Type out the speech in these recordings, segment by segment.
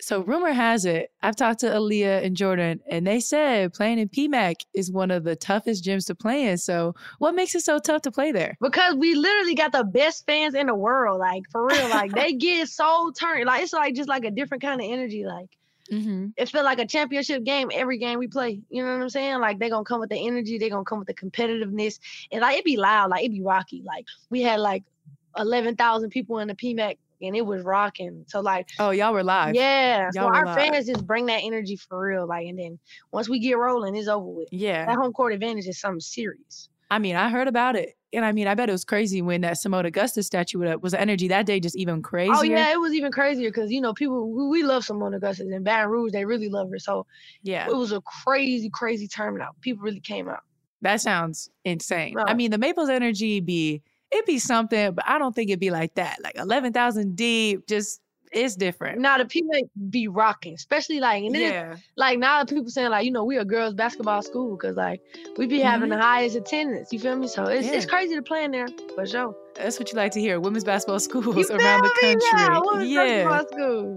So rumor has it, I've talked to Aaliyah and Jordan, and they said playing in PMAC is one of the toughest gyms to play in. So what makes it so tough to play there? Because we literally got the best fans in the world. Like for real. Like they get so turned. Like it's like just like a different kind of energy. Like mm-hmm. it felt like a championship game every game we play. You know what I'm saying? Like they gonna come with the energy, they gonna come with the competitiveness. And like it be loud, like it be rocky. Like we had like eleven thousand people in the PMAC and it was rocking. So like, oh, y'all were live. Yeah. Y'all so our live. fans just bring that energy for real. Like, and then once we get rolling, it's over with. Yeah. That home court advantage is something serious. I mean, I heard about it. And I mean, I bet it was crazy when that Seimone Augustus statue was the energy that day just even oh, crazier. Oh yeah, it was even crazier because you know people we love Seimone Augustus and Baton Rouge they really love her. So yeah, it was a crazy, crazy turnout. People really came out. That sounds insane. I oh. mean, the Maples energy be it'd be something, but I don't think it'd be like that. Like 11,000 deep, just it's different. Now the people be rocking, especially like and yeah. like now people saying like you know we a girls basketball school because like we be having mm-hmm. the highest attendance. You feel me? So it's yeah. it's crazy to play in there for sure. That's what you like to hear. Women's basketball schools around the country. Yeah, yeah.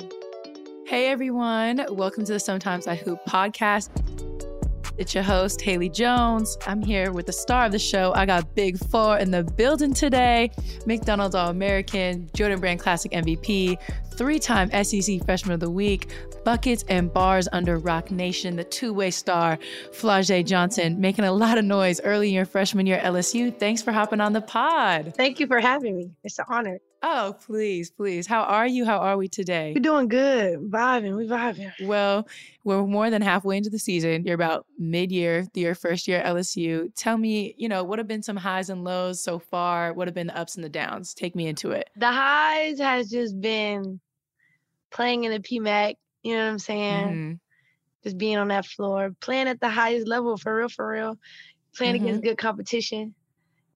Hey everyone, welcome to the Sometimes I Hoop podcast. It's your host, Haley Jones. I'm here with the star of the show. I got Big Four in the building today McDonald's All American, Jordan Brand Classic MVP, three time SEC Freshman of the Week, buckets and bars under Roc Nation, the two way star, Flau'jae Johnson, making a lot of noise early in your freshman year at LSU. Thanks for hopping on the pod. Thank you for having me. It's an honor. Oh, please, please. How are you? How are we today? We're doing good. Vibing. We vibing. Well, we're more than halfway into the season. You're about mid year, your first year at LSU. Tell me, you know, what have been some highs and lows so far? What have been the ups and the downs? Take me into it. The highs has just been playing in the PMAC, you know what I'm saying? Mm-hmm. Just being on that floor, playing at the highest level for real, for real, playing mm-hmm. against good competition,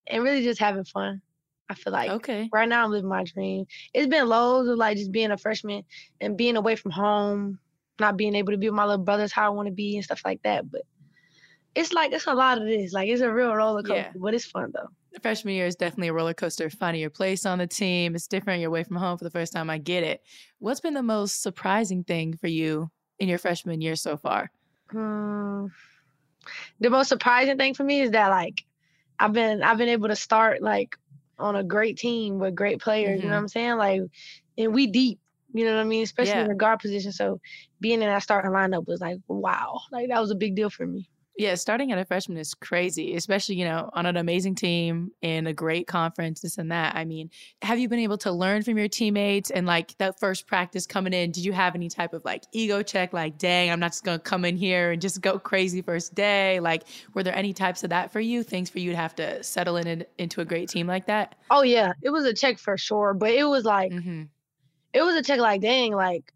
and really just having fun. I feel like okay. right now I'm living my dream. It's been loads of like just being a freshman and being away from home, not being able to be with my little brothers how I want to be and stuff like that. But it's like it's a lot of this. Like it's a real roller coaster, yeah. but it's fun though. Freshman year is definitely a roller coaster. Finding your place on the team, it's different. You're away from home for the first time. I get it. What's been the most surprising thing for you in your freshman year so far? Hmm. The most surprising thing for me is that like I've been I've been able to start like on a great team with great players. Mm-hmm. You know mm-hmm. what I'm saying? Like, and we deep. You know what I mean? Especially yeah. in the guard position. So being in that starting lineup was like, wow, like that was a big deal for me. Yeah, starting at a freshman is crazy, especially, you know, on an amazing team in a great conference, this and that. I mean, have you been able to learn from your teammates and like that first practice coming in? Did you have any type of like ego check, like, dang, I'm not just going to come in here and just go crazy first day? Like, were there any types of that for you? Things for you to have to settle in and, into a great team like that? Oh, yeah, it was a check for sure. But it was like, mm-hmm. it was a check like, dang, like,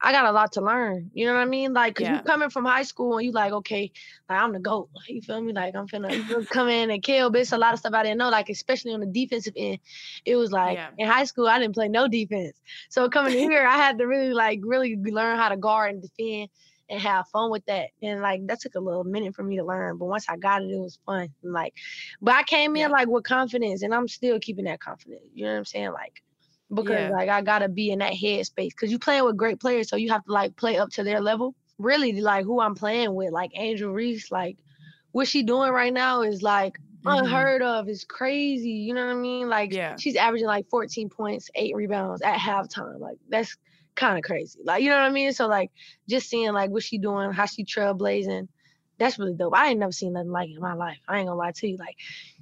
I got a lot to learn. You know what I mean? Like, yeah. you coming from high school and you like, okay, like I'm the goat. You feel me? Like I'm finna come in and kill. But it's a lot of stuff I didn't know. Like especially on the defensive end, it was like yeah. in high school I didn't play no defense. So coming here, I had to really like really learn how to guard and defend and have fun with that. And like that took a little minute for me to learn. But once I got it, it was fun. And, like, but I came in yeah. like with confidence, and I'm still keeping that confidence. You know what I'm saying? Like because yeah. like I gotta be in that headspace because you playing with great players, so you have to like play up to their level. Really, like who I'm playing with, like Angel Reese, like what she doing right now is like mm-hmm. unheard of. It's crazy. You know what I mean? Like yeah. she's averaging like 14 points, eight rebounds at halftime. Like that's kind of crazy. Like you know what I mean? So like just seeing like what she doing, how she trailblazing, that's really dope. I ain't never seen nothing like it in my life. I ain't gonna lie to you. Like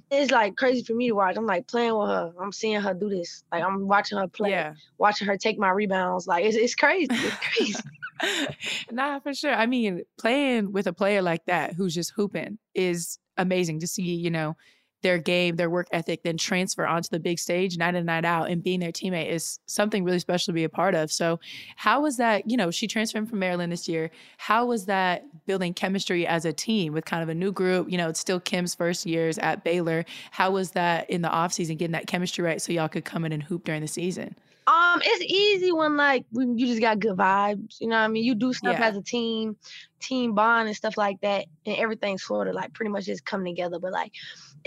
it's like crazy for me to watch. I'm like playing with her. I'm seeing her do this. Like I'm watching her play, yeah. watching her take my rebounds. Like it's it's crazy. It's crazy. nah, for sure. I mean, playing with a player like that who's just hooping is amazing to see, you know, their game, their work ethic, then transfer onto the big stage night in night out and being their teammate is something really special to be a part of. So, how was that? You know, she transferred from Maryland this year. How was that building chemistry as a team with kind of a new group? You know, it's still Kim's first years at Baylor. How was that in the offseason, getting that chemistry right so y'all could come in and hoop during the season? Um, it's easy when like when you just got good vibes. You know what I mean? You do stuff yeah. as a team, team bond and stuff like that, and everything's sort of like pretty much just come together. But like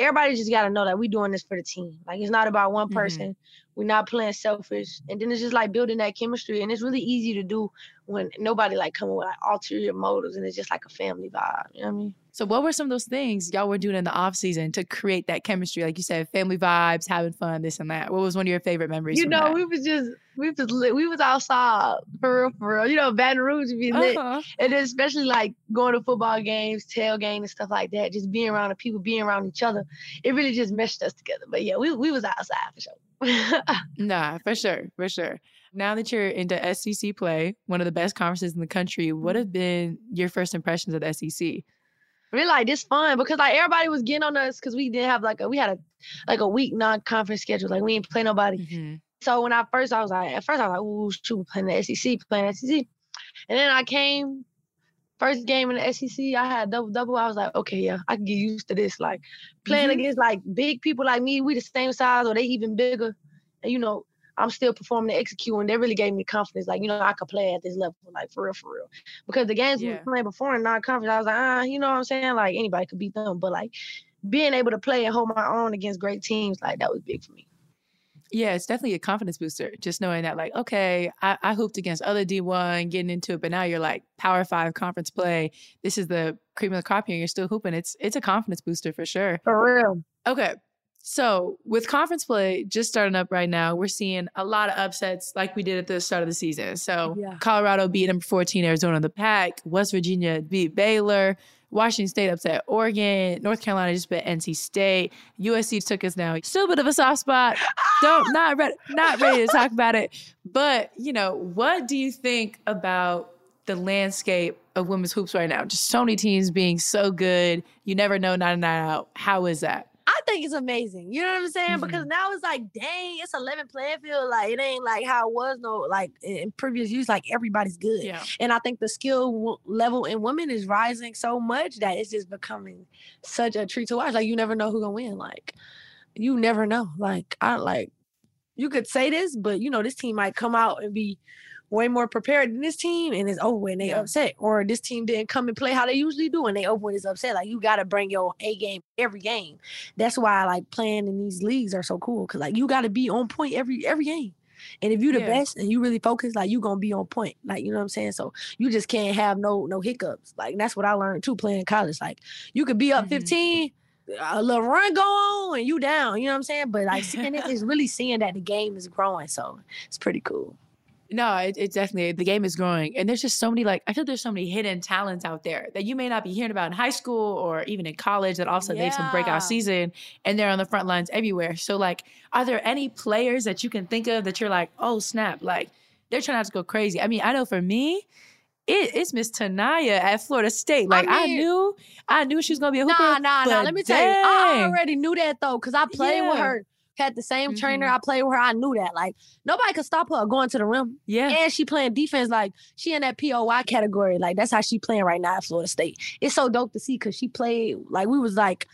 everybody just got to know that we doing this for the team. Like it's not about one mm-hmm. person. Mm-hmm. We're not playing selfish. And then it's just like building that chemistry. And it's really easy to do when nobody like coming with like ulterior motives and it's just like a family vibe. You know what I mean? So what were some of those things y'all were doing in the off season to create that chemistry? Like you said, family vibes, having fun, this and that. What was one of your favorite memories? You know, that? we was just we was we was outside for real, for real. You know, Baton Rouge would be lit, uh-huh. and then especially like going to football games, tailgating and stuff like that. Just being around the people, being around each other, it really just meshed us together. But yeah, we we was outside for sure. nah, for sure, for sure. Now that you're into SEC play, one of the best conferences in the country, what have been your first impressions of the SEC? Really like this fun because like everybody was getting on us because we didn't have like a we had a like a week non-conference schedule like we didn't play nobody. Mm-hmm. So when I first I was like at first I was like ooh shoot playing the SEC playing the SEC, and then I came first game in the SEC I had double double I was like okay yeah I can get used to this like playing mm-hmm. against like big people like me we the same size or they even bigger, and you know I'm still performing and executing. And they really gave me confidence. Like, you know, I could play at this level, like for real, for real. Because the games yeah. we were playing before in non-conference, I was like, ah, you know what I'm saying? Like anybody could beat them. But like being able to play and hold my own against great teams, like that was big for me. Yeah, it's definitely a confidence booster. Just knowing that, like, okay, I, I hooped against other D1, getting into it, but now you're like Power Five conference play. This is the cream of the crop here. And you're still hooping. It's it's a confidence booster for sure. For real. Okay, so, with conference play just starting up right now, we're seeing a lot of upsets like we did at the start of the season. So, yeah. Colorado beat number 14 Arizona in the Pac, West Virginia beat Baylor, Washington State upset Oregon, North Carolina just beat NC State, USC took us now. Still a bit of a soft spot. Don't not ready not ready to talk about it. But, you know, what do you think about the landscape of women's hoops right now? Just so many teams being so good. You never know night and night out. How is that? I think it's amazing. You know what I'm saying? Mm-hmm. Because now it's like, dang, it's 11 playing field. Like it ain't like how it was no like in previous years. Like everybody's good. Yeah. And I think the skill w- level in women is rising so much that it's just becoming such a treat to watch. Like you never know who gonna win. Like you never know. Like I like you could say this, but you know this team might come out and be way more prepared than this team and it's over and they yeah. upset. Or this team didn't come and play how they usually do and they over and it's upset. Like you gotta bring your A game every game. That's why I like playing in these leagues are so cool. Cause like you gotta be on point every every game. And if you're the yeah. best and you really focus, like you're gonna be on point. Like you know what I'm saying? So you just can't have no no hiccups. Like that's what I learned too playing college. Like you could be up mm-hmm. 15, a little run go on and you down. You know what I'm saying? But like seeing it is really seeing that the game is growing. So it's pretty cool. No, it, it's definitely the game is growing, and there's just so many like I feel there's so many hidden talents out there that you may not be hearing about in high school or even in college that also yeah. They have some breakout season, and they're on the front lines everywhere. So like, are there any players that you can think of that you're like, oh snap, like they're trying not to go crazy? I mean, I know for me, it, it's Miss Ta'Niya at Florida State. Like I, mean, I, knew, I knew she was gonna be a hooper. Nah, nah, nah. Let me dang. tell you, I already knew that though, cause I played yeah. with her had the same mm-hmm. trainer. I played with her. I knew that. Like nobody could stop her going to the rim. Yeah. And she playing defense. Like she in that POY category. Like that's how she playing right now at Florida State. It's so dope to see because she played like we was like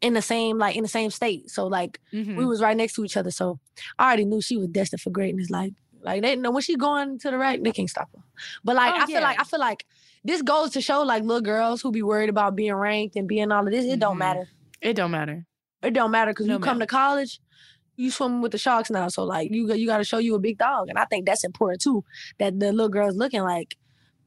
in the same like in the same state. So like mm-hmm. we was right next to each other. So I already knew she was destined for greatness. Like like they know when she going to the rack, they can't stop her. But like oh, I yeah. feel like I feel like this goes to show like little girls who be worried about being ranked and being all of this. It mm-hmm. don't matter. It don't matter. It don't matter because you come to college, you swim with the sharks now. So like you you got to show you a big dog, and I think that's important too. That the little girl's looking like,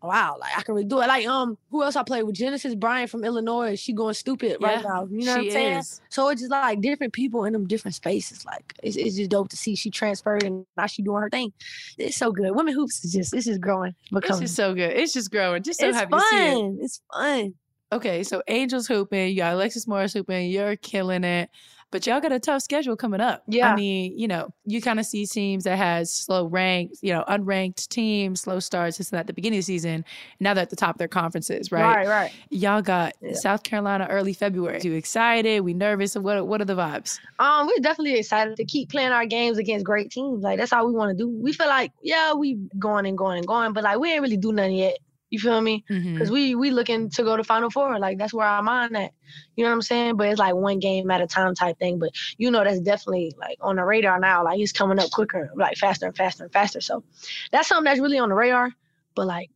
wow, like I can really do it. Like um, who else I played with? Genesis Bryant from Illinois. She going stupid yeah, right now. You know what I'm saying? Is. So it's just like different people in them different spaces. Like it's, it's just dope to see she transferred and now she doing her thing. It's so good. Women hoops is just it's just growing. Becoming. It's just so good. It's just growing. Just so it's happy fun. to see it. It's fun. Okay, so Angels hooping, you got Alexis Morris hooping, you're killing it but y'all got a tough schedule coming up. Yeah. I mean, you know, you kind of see teams that has slow ranked, you know, unranked teams, slow starts, this and at the beginning of the season. Now they're at the top of their conferences, right? Right, right. Y'all got yeah. South Carolina early February. You excited? We nervous? What what are the vibes? Um, we're definitely excited to keep playing our games against great teams. Like that's all we want to do. We feel like, yeah, we going and going and going, but like we ain't really do nothing yet. You feel me? Because mm-hmm. we we looking to go to Final Four. Like that's where our mind at. You know what I'm saying? But it's like one game at a time type thing. But you know that's definitely like on the radar now. Like he's coming up quicker, like faster and faster and faster. So that's something that's really on the radar. But like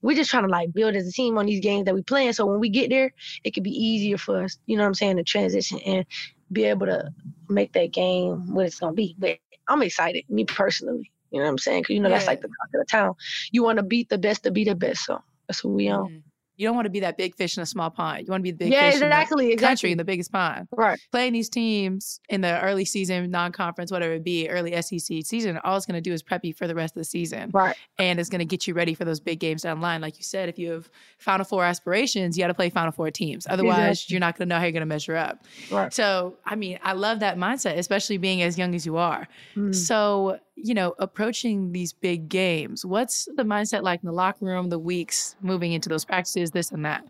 we're just trying to like build as a team on these games that we playing. So when we get there, it could be easier for us, you know what I'm saying, to transition and be able to make that game what it's gonna be. But I'm excited, me personally. You know what I'm saying? Because you know yeah. that's like the talk of the town. You want to beat the best to be the best. So that's what we on. Mm-hmm. You don't want to be that big fish in a small pond. You want to be the big yeah, fish exactly, in the exactly. country in the biggest pond. Right. Playing these teams in the early season, non-conference, whatever it be, early SEC season, all it's going to do is prep you for the rest of the season. Right. And it's going to get you ready for those big games down the line. Like you said, if you have Final Four aspirations, you got to play Final Four teams. Otherwise, exactly. you're not going to know how you're going to measure up. Right. So, I mean, I love that mindset, especially being as young as you are. Mm. So, you know, approaching these big games, what's the mindset like in the locker room, the weeks moving into those practices, this and that?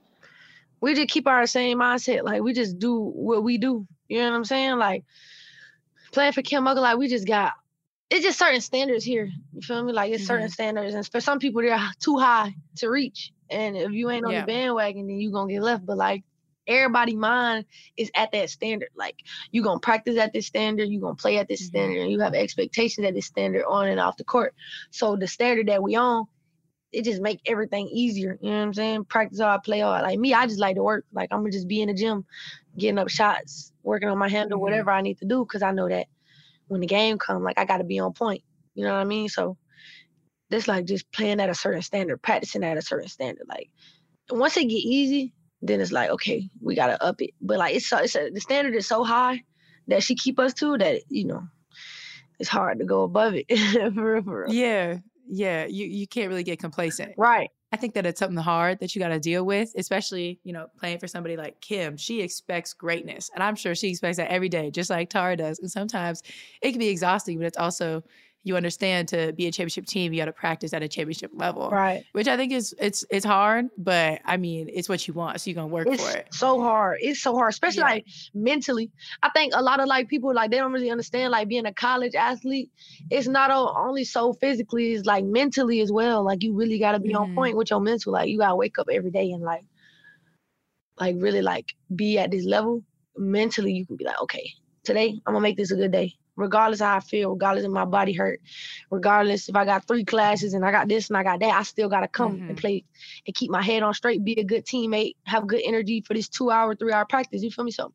we just keep our same mindset. Like we just do what we do. You know what I'm saying? Like playing for Kim Mulkey, like we just got it's just certain standards here. You feel me? Like it's mm-hmm. certain standards, and for some people they're too high to reach. And if you ain't on yeah. the bandwagon, then you gonna get left. But like everybody mind is at that standard. Like you're gonna practice at this standard, you're gonna play at this mm-hmm. standard, and you have expectations at this standard on and off the court. So the standard that we on it just make everything easier. You know what I'm saying? Practice all, play all. Like me, I just like to work. Like I'm gonna just be in the gym, getting up shots, working on my handle, mm-hmm. whatever I need to do, because I know that when the game come, like I gotta be on point. You know what I mean? So this like just playing at a certain standard, practicing at a certain standard. Like once it get easy, then it's like okay, we gotta up it. But like it's so it's a, the standard is so high that she keep us to that you know it's hard to go above it. for real, for real. Yeah, yeah, you you can't really get complacent. Right. I think that it's something hard that you got to deal with, especially, you know, playing for somebody like Kim. She expects greatness. And I'm sure she expects that every day, just like Tara does. And sometimes it can be exhausting, but it's also you understand to be a championship team, you got to practice at a championship level. Right. Which I think is it's it's hard, but I mean it's what you want, so you're gonna work it's for it. So hard. It's so hard, especially yeah. like mentally. I think a lot of like people like they don't really understand like being a college athlete. It's not only so physically, it's like mentally as well. Like you really got to be mm-hmm. on point with your mental. Like you gotta wake up every day and like like really like be at this level mentally. You can be like, okay, today I'm gonna make this a good day regardless how I feel, regardless if my body hurt, regardless if I got three classes and I got this and I got that, I still gotta come mm-hmm. and play and keep my head on straight, be a good teammate, have good energy for this two hour, three hour practice. You feel me? So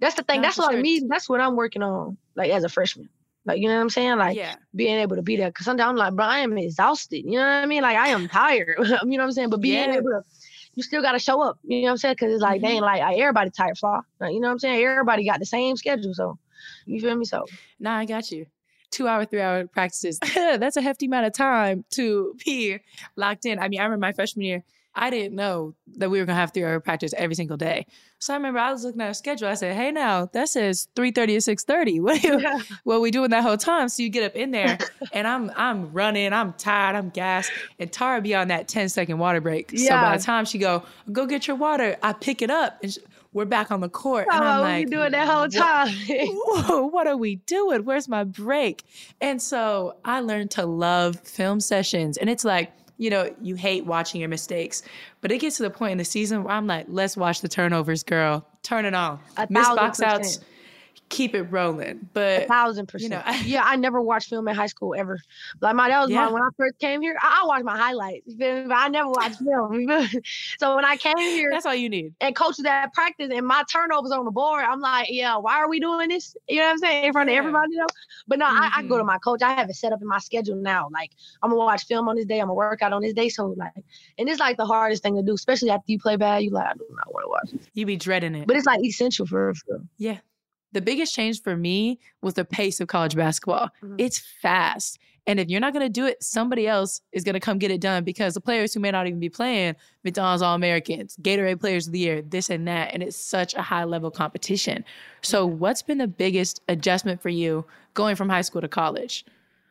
that's the thing. that's what sure. I mean. That's what I'm working on, like as a freshman. Like, you know what I'm saying? Like yeah. being able to be there. Cause sometimes I'm like, bro, I am exhausted. You know what I mean? Like I am tired. you know what I'm saying? But being yeah. able to you still gotta show up. You know what I'm saying? Cause it's like, mm-hmm. dang, like everybody tired Flau. Like, you know what I'm saying? Everybody got the same schedule. So you feel me? So nah, I got you. Two hour, three hour practices. That's a hefty amount of time to be locked in. I mean, I remember my freshman year, I didn't know that we were gonna have three hour practice every single day. So I remember I was looking at our schedule. I said, "Hey, now that says three thirty to six thirty. What are you, yeah. what are we doing that whole time?" So you get up in there, and I'm I'm running, I'm tired, I'm gassed, and Tara be on that 10 second water break. Yeah. So by the time she go, "Go get your water," I pick it up and. She, we're back on the court. and I'm like, you doing that whole time? What, what are we doing? Where's my break? And so I learned to love film sessions. And it's like, you know, you hate watching your mistakes, but it gets to the point in the season where I'm like, let's watch the turnovers, girl. Turn it on. Miss box outs keep it rolling. But a thousand percent. You know, I, yeah, I never watched film in high school ever. Like my that was yeah. my when I first came here. I, I watched my highlights. But I never watched film. so when I came here, that's all you need. And coaches at practice and my turnovers on the board, I'm like, yeah, why are we doing this? You know what I'm saying in front yeah. of everybody, know? But no, mm-hmm. I, I, go to mm-hmm. my coach. I have it set up in my schedule now. Like I'm gonna watch film on this day. I'm gonna work out on this day. So like, and it's like the hardest thing to do, especially after you play bad. You like, I do not want to watch. You be dreading it, but it's like essential for. for yeah the biggest change for me was the pace of college basketball. Mm-hmm. It's fast. And if you're not going to do it, somebody else is going to come get it done because the players who may not even be playing, McDonald's All Americans, Gatorade Players of the Year, this and that. And it's such a high level competition. So, what's been the biggest adjustment for you going from high school to college?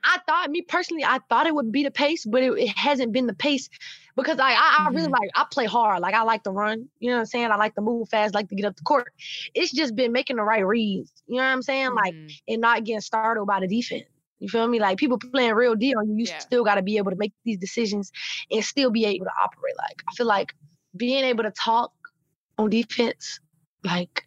I thought, me personally, I thought it would be the pace, but it, it hasn't been the pace because I, I, I really mm-hmm. like, I play hard. Like, I like to run. You know what I'm saying? I like to move fast, like to get up the court. It's just been making the right reads. You know what I'm saying? Mm-hmm. Like, and not getting startled by the defense. You feel me? Like people playing real deal, you yeah. still got to be able to make these decisions and still be able to operate. Like I feel like being able to talk on defense, like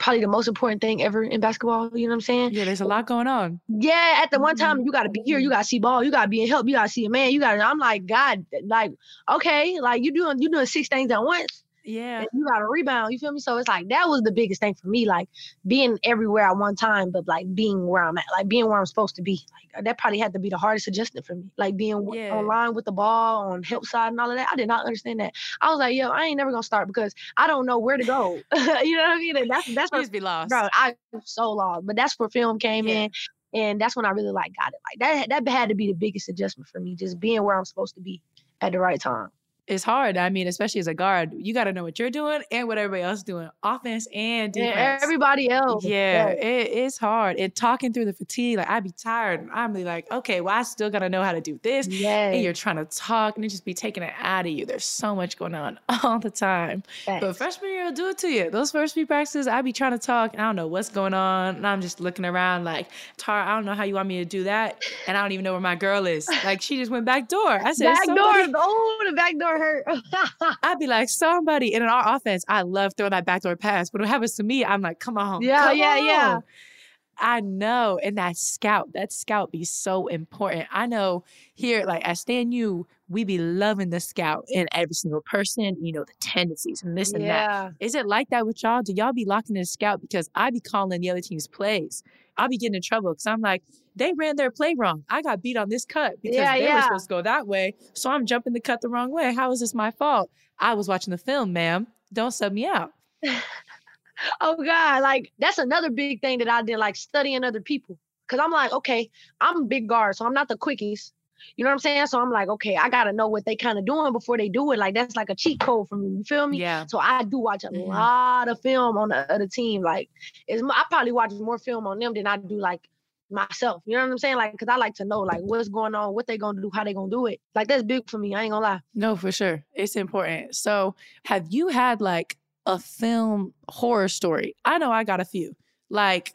probably the most important thing ever in basketball. You know what I'm saying? Yeah, there's a lot going on. Yeah, at the one time mm-hmm. you gotta be here, you gotta see ball, you gotta be in help, you gotta see a man, you gotta. I'm like, God, like, okay, like you doing you doing six things at once. Yeah. you got to rebound. You feel me? So it's like that was the biggest thing for me, like being everywhere at one time, but like being where I'm at, like being where I'm supposed to be. Like that probably had to be the hardest adjustment for me. Like being yeah. online with the ball on help side and all of that. I did not understand that. I was like, yo, I ain't never gonna start because I don't know where to go. you know what I mean? And that's that's where be lost. Bro, I so lost. But that's where film came yeah. in. And that's when I really like got it. Like that that had to be the biggest adjustment for me, just being where I'm supposed to be at the right time it's hard. I mean, especially as a guard, you got to know what you're doing and what everybody else is doing, offense and defense. And everybody else. Yeah, yeah. It, it's hard. And talking through the fatigue, like I'd be tired. I'm be like, okay, well, I still got to know how to do this. Yeah. And you're trying to talk and it just be taking it out of you. There's so much going on all the time. Thanks. But freshman year will do it to you. Those first few practices, I'd be trying to talk and I don't know what's going on. And I'm just looking around like, Tara, I don't know how you want me to do that. And I don't even know where my girl is. Like she just went back door. I said, back door. Oh, the back door hurt. I'd be like, somebody. And in our offense, I love throwing that backdoor pass. But when it happens to me, I'm like, come on. Yeah, come yeah, on. yeah. I know. And that scout, that scout be so important. I know here, like at Stand U, we be loving the scout in every single person, you know, the tendencies and this and yeah. that. Is it like that with y'all? Do y'all be locking in the scout? Because I be calling the other team's plays. I'll be getting in trouble because I'm like, they ran their play wrong. I got beat on this cut because yeah, they yeah. were supposed to go that way. So I'm jumping the cut the wrong way. How is this my fault? I was watching the film, ma'am. Don't sub me out. oh God, like that's another big thing that I did, like studying other people. Cause I'm like, okay, I'm a big guard, so I'm not the quickies. You know what I'm saying? So I'm like, okay, I gotta know what they kind of doing before they do it. Like that's like a cheat code for me. You feel me? Yeah. So I do watch a mm-hmm. lot of film on the other team. Like, it's I probably watch more film on them than I do like myself. You know what I'm saying? Like, cause I like to know like what's going on, what they gonna do, how they gonna do it. Like that's big for me. I ain't gonna lie. No, for sure, it's important. So, have you had like a film horror story? I know I got a few. Like,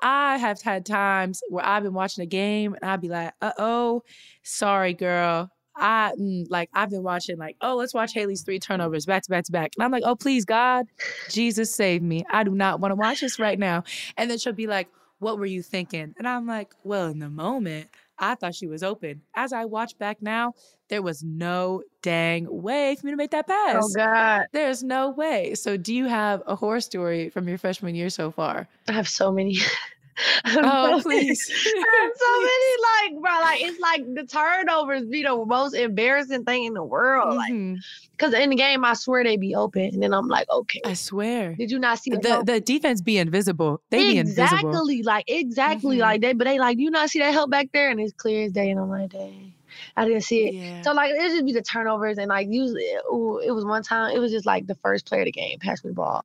I have had times where I've been watching a game and I'd be like, uh oh, sorry, girl. I mm, like I've been watching like oh let's watch Haley's three turnovers back to back to back and I'm like oh please God Jesus save me I do not want to watch this right now and then she'll be like what were you thinking? And I'm like, well, in the moment, I thought she was open. As I watch back now, there was no dang way for me to make that oh, pass. Oh God. There's no way. So do you have a horror story from your freshman year so far? I have so many. oh please. so many like bro, like it's like the turnovers be the most embarrassing thing in the world. Mm-hmm. Like because in the game I swear they be open. And then I'm like, okay. I swear. Did you not see the the defense be invisible? They exactly, be invisible. Exactly. Like exactly mm-hmm. like they but they like, you not see that help back there? And it's clear as day. And I'm like, dang. I didn't see it. Yeah. So like it just be the turnovers and like usually ooh, it was one time, it was just like the first player of the game passed me the ball.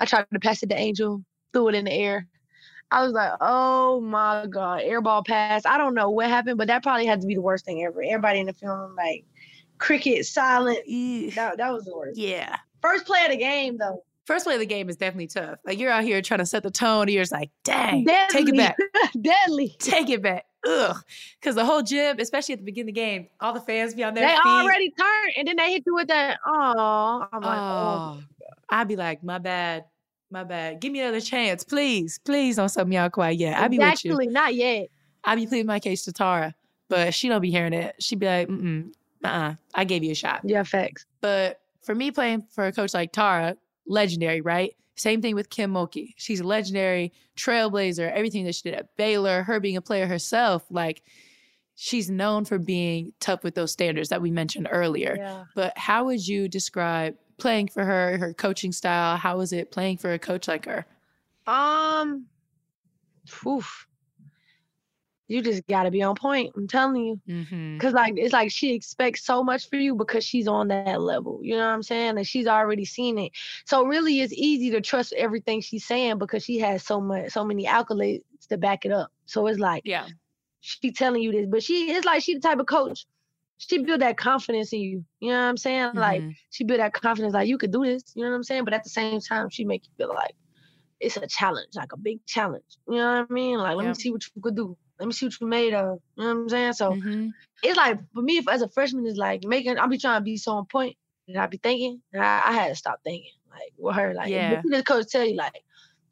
I tried to pass it to Angel, threw it in the air. I was like, oh my God, airball pass. I don't know what happened, but that probably had to be the worst thing ever. Everybody in the film, like, cricket, silent. That, that was the worst. Yeah. First play of the game, though. First play of the game is definitely tough. Like, you're out here trying to set the tone, and you're just like, dang, Deadly. take it back. Deadly. Take it back. Ugh. Because the whole gym, especially at the beginning of the game, all the fans be on their they feet. already turned, and then they hit you with that, oh. I'm like, oh. oh. I'd be like, my bad my bad. Give me another chance, please. Please don't sub me out quite yet. I'll be with you. not yet. I'll be pleading my case to Tara, but she don't be hearing it. She'd be like, mm uh I gave you a shot. Yeah, facts. But for me playing for a coach like Tara, legendary, right? Same thing with Kim Mulkey. She's a legendary trailblazer. Everything that she did at Baylor, her being a player herself, like she's known for being tough with those standards that we mentioned earlier. Yeah. But how would you describe playing for her, her coaching style? How was it playing for a coach like her? Um, oof. You just got to be on point. I'm telling you, mm-hmm. cause like it's like she expects so much for you because she's on that level. You know what I'm saying? And she's already seen it. So really, it's easy to trust everything she's saying because she has so much, so many accolades to back it up. So it's like, yeah, she telling you this, but she it's like she the type of coach she built that confidence in you. You know what I'm saying? Mm-hmm. Like she built that confidence, like you could do this. You know what I'm saying? But at the same time, she make you feel like it's a challenge, like a big challenge. You know what I mean? Like, let me see what you could do. Let me see what you made of. You know what I'm saying? So mm-hmm. it's like for me, if, as a freshman, it's like making. I'll be trying to be so on point, and I be thinking, and I, I had to stop thinking. Like with her, like yeah. the coach tell you, like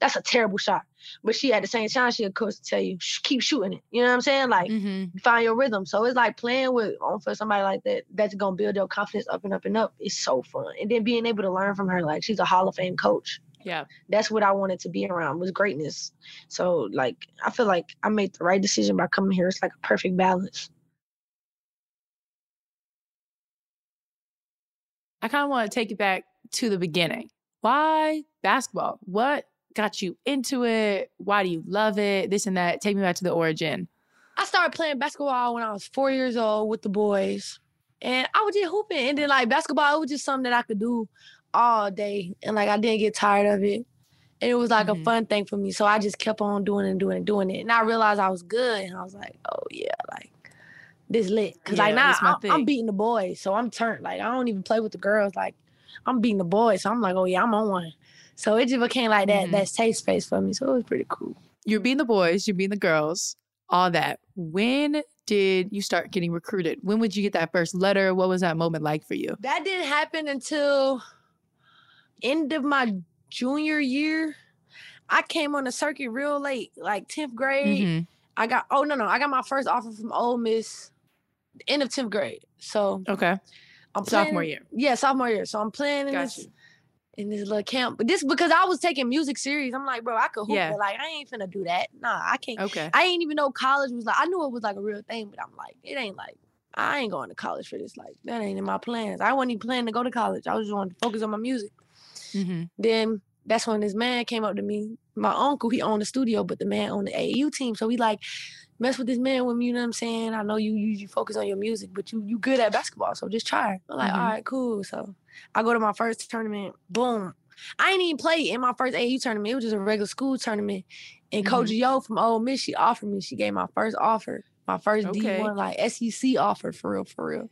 that's a terrible shot. But she at the same time, she of course tell you, keep shooting it. You know what I'm saying? Like mm-hmm. find your rhythm. So it's like playing with on for somebody like that, that's gonna build your confidence up and up and up. It's so fun. And then being able to learn from her, like she's a Hall of Fame coach. Yeah. That's what I wanted to be around was greatness. So like I feel like I made the right decision by coming here. It's like a perfect balance. I kind of want to take it back to the beginning. Why basketball? What got you into it? Why do you love it? This and that. Take me back to the origin. I started playing basketball when I was four years old with the boys. And I was just hooping. And then like basketball, it was just something that I could do all day. And like I didn't get tired of it. And it was like mm-hmm. a fun thing for me. So I just kept on doing and doing and doing it. And I realized I was good. And I was like, oh yeah, like this lit. Cause yeah, like now I'm, I'm, beating the boys. So I'm turned. Like I don't even play with the girls. Like I'm beating the boys. So I'm like, oh yeah, I'm on one. So it just became like that, mm-hmm. that safe space for me. So it was pretty cool. You're being the boys, you're being the girls, all that. When did you start getting recruited? When would you get that first letter? What was that moment like for you? That didn't happen until end of my junior year. I came on the circuit real late, like 10th grade. Mm-hmm. I got oh no no, I got my first offer from Ole Miss end of 10th grade. So Okay. I'm playing, sophomore year. Yeah, sophomore year. So I'm playing in this in this little camp. But this because I was taking music serious. I'm like, bro, I could hoop, yeah. but like I ain't finna do that. Nah, I can't. Okay. I ain't even know college was like. I knew it was like a real thing, but I'm like, it ain't like I ain't going to college for this. Like that ain't in my plans. I wasn't even planning to go to college. I was just wanting to focus on my music. Mm-hmm. Then that's when this man came up to me. My uncle, he owned the studio, but the man owned the AAU team. So he like mess with this man with me, you know what I'm saying? I know you you focus on your music, but you you good at basketball, so just try. I'm like, mm-hmm. All right, cool. So I go to my first tournament, boom. I ain't even play in my first AU tournament. It was just a regular school tournament. And mm-hmm. Coach Yo from Ole Miss, she offered me. She gave my first offer, my first okay. D1 like SEC offer for real, for real.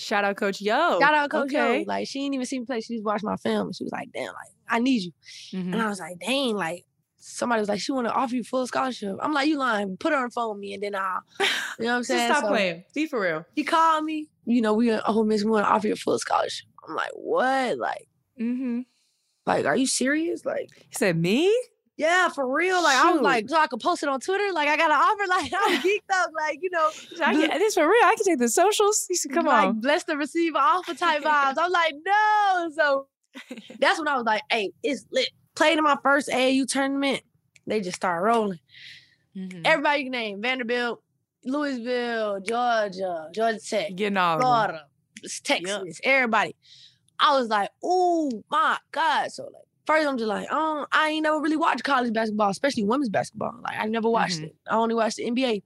Shout out Coach Yo. Shout out Coach okay. Yo. Like she didn't even see me play. She just watched my film. She was like, damn, like I need you. Mm-hmm. And I was like, dang, like somebody was like, she want to offer you full scholarship. I'm like, you lying. Put her on the phone with me and then I'll, you know what I'm saying? Just stop so, playing. Be for real. He called me. You know, we oh Miss, we want to offer you a full scholarship. I'm like, what? Like, mm-hmm. Like, are you serious? Like, he said, me? Yeah, for real. Like, Shoot. I was like, so I could post it on Twitter. Like, I got an offer. Like, I was geeked up. Like, you know, I can, this for real. I can take the socials. Said, come on. like, on. Bless the receiver offer type vibes. I'm like, no. So that's when I was like, hey, it's lit. Played in my first AAU tournament. They just start rolling. Mm-hmm. Everybody you name Vanderbilt, Louisville, Georgia, Georgia Tech, getting all Florida, Texas, yep. everybody. I was like, oh my God. So like first I'm just like, um, I ain't never really watched college basketball, especially women's basketball. Like I never watched mm-hmm. it. I only watched the NBA.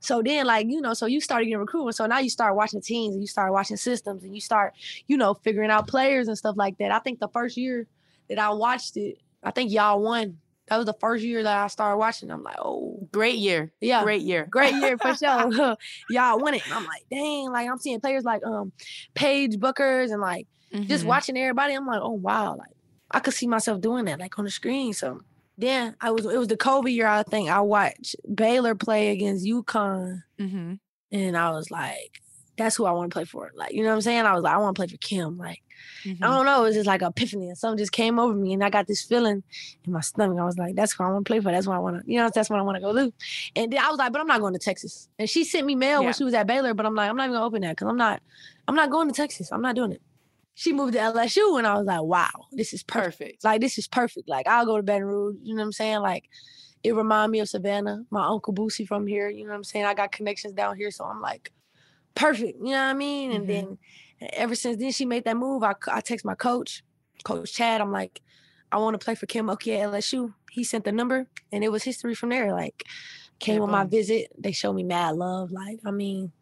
So then, like, you know, so you started getting recruited. So now you start watching teams and you start watching systems and you start, you know, figuring out players and stuff like that. I think the first year that I watched it, I think y'all won. That was the first year that I started watching. I'm like, oh, great year. Yeah, great year. Great year for sure. y'all won it. And I'm like, dang, like I'm seeing players like um Paige Bueckers and like mm-hmm. just watching everybody. I'm like, oh wow, like I could see myself doing that like on the screen. So then I was it was the COVID year. I think I watched Baylor play against UConn, mm-hmm. and I was like, that's who I want to play for. Like you know what I'm saying? I was like, I want to play for Kim. Like mm-hmm. I don't know, it was just like epiphany, and something just came over me, and I got this feeling in my stomach. I was like, that's who I want to play for. That's what I want to, you know, that's what I want to go do. And then I was like, but I'm not going to Texas. And she sent me mail yeah. when she was at Baylor, but I'm like, I'm not even gonna open that because I'm not, I'm not going to Texas. I'm not doing it she moved to LSU and I was like, wow, this is perfect. perfect. Like this is perfect. Like I'll go to Baton Rouge. You know what I'm saying? Like it remind me of Savannah. My uncle Boosie from here. You know what I'm saying? I got connections down here, so I'm like, perfect. You know what I mean? And mm-hmm. then ever since then she made that move. I I text my coach, Coach Chad. I'm like, I want to play for Kim Mulkey at LSU. He sent the number, and it was history from there. Like came yeah, on my visit. They showed me mad love. Like I mean,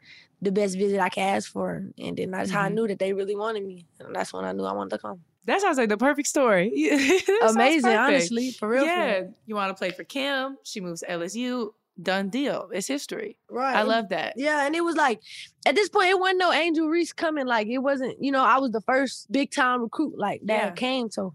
the best visit I could ask for. And then that's mm-hmm. how I mm-hmm. knew that they really wanted me. And that's when I knew I wanted to come. That sounds like the perfect story. Amazing, perfect. honestly, for real. Yeah, for you want to play for Kim. She moves to LSU. Done deal. It's history. Right. I love that. Yeah, and it was like at this point, it wasn't no Angel Reese coming. Like it wasn't. You know, I was the first big time recruit like that yeah. came. So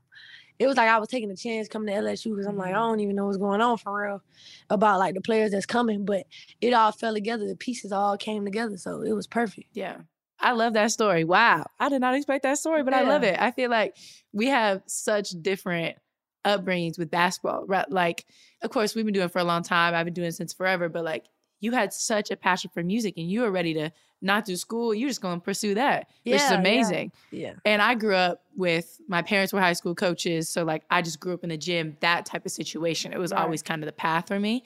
it was like I was taking a chance coming to LSU because I'm like, I mm-hmm. don't even know what's going on for real about like the players that's coming. But it all fell together. The pieces all came together. So it was perfect. Yeah. I love that story. Wow. I did not expect that story, but yeah. I love it. I feel like we have such different upbringings with basketball. Right? Like, of course, we've been doing it for a long time. I've been doing it since forever, but like you had such a passion for music and you were ready to not through school. You're just going to pursue that, yeah, which is amazing. Yeah. yeah. And I grew up with my parents were high school coaches. So, like, I just grew up in the gym, that type of situation. It was right. always kind of the path for me.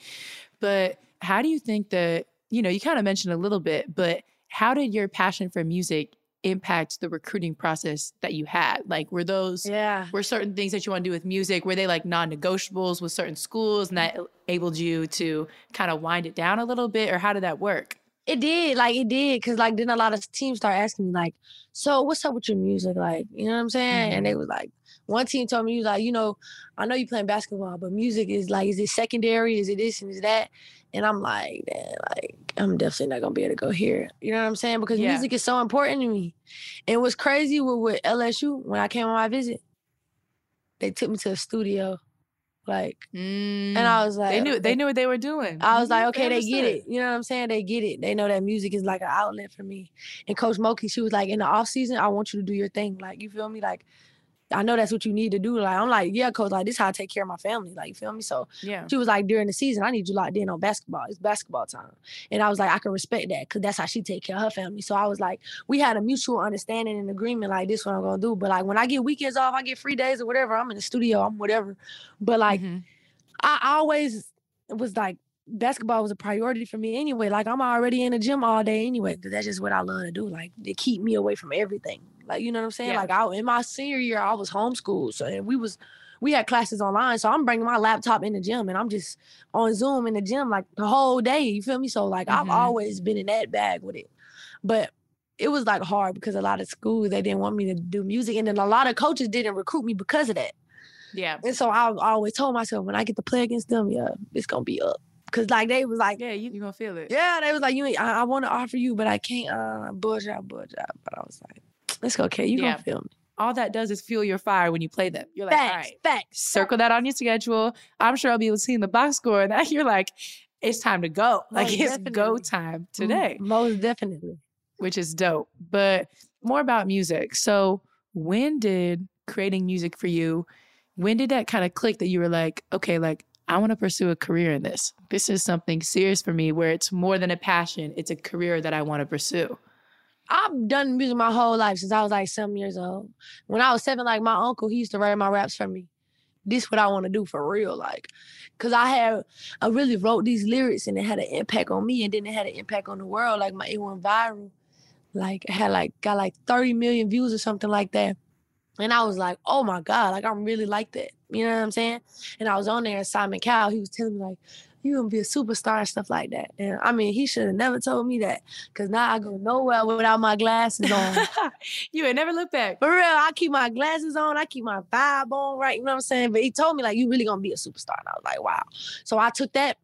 But how do you think that, you know, you kind of mentioned a little bit, but how did your passion for music impact the recruiting process that you had? Like, were those, yeah, were certain things that you want to do with music, were they like non negotiables with certain schools and that enabled you to kind of wind it down a little bit? Or how did that work? It did, like it did, cause like then a lot of teams start asking me like, so what's up with your music, like you know what I'm saying? Mm-hmm. And they was like, one team told me, you like, you know, I know you playing basketball, but music is like, is it secondary? Is it this and is that? And I'm like, man, like, I'm definitely not gonna be able to go here. You know what I'm saying? Because yeah. music is so important to me. And what's crazy with, with LSU, when I came on my visit, they took me to the studio. Like, mm, and I was like, they knew they knew what they were doing. I was like, okay, they, they get it. You know what I'm saying? They get it. They know that music is like an outlet for me. And Coach Mulkey, she was like, in the off season, I want you to do your thing. Like, you feel me? Like, I know that's what you need to do. Like I'm like, yeah, coach, like this how I take care of my family. Like, you feel me? So yeah. she was like, during the season, I need you locked in on basketball. It's basketball time. And I was like, I can respect that because that's how she take care of her family. So I was like, we had a mutual understanding and agreement, like this what I'm gonna do. But like when I get weekends off, I get free days or whatever, I'm in the studio, I'm whatever. But like mm-hmm. I always was like basketball was a priority for me anyway. Like I'm already in the gym all day anyway, that's just what I love to do. Like to keep me away from everything. Like you know what I'm saying? Yeah. Like I in my senior year, I was homeschooled, so we was we had classes online. So I'm bringing my laptop in the gym and I'm just on Zoom in the gym like the whole day. You feel me? So like mm-hmm. I've always been in that bag with it, but. It was like hard because a lot of schools they didn't want me to do music, and then a lot of coaches didn't recruit me because of that. Yeah. And so I, I always told myself when I get to play against them, yeah, it's gonna be up. Cause like they was like, yeah, you, you gonna feel it. Yeah, they was like, you, I, I want to offer you, but I can't. Uh, budge out, budge out. But I was like, let's go, okay, you yeah. gonna feel me. All that does is fuel your fire when you play them. You're like, facts, all right, facts. Circle that on your schedule. I'm sure I'll be able to see in the box score, and that you're like, it's time to go. Oh, like Most it's definitely. go time mm, today. Most definitely. Which is dope. But more about music. So when did creating music for you? When did that kind of click that you were like, okay, like I want to pursue a career in this. This is something serious for me where it's more than a passion, it's a career that I want to pursue. I've done music my whole life since I was like seven years old. When I was seven, like my uncle, he used to write my raps for me. This what I want to do for real, like, cause I had, I really wrote these lyrics and it had an impact on me, and then it had an impact on the world. Like my it went viral, like had like got like thirty million views or something like that. And I was like, oh my God, like I'm really like that. You know what I'm saying? And I was on there and Simon Cowell, he was telling me like, you gonna be a superstar and stuff like that. And I mean, he should have never told me that. Cause now I go nowhere without my glasses on. you ain't never look back. For real, I keep my glasses on, I keep my vibe on, right? You know what I'm saying? But he told me like you really gonna be a superstar. And I was like, wow. So I took that,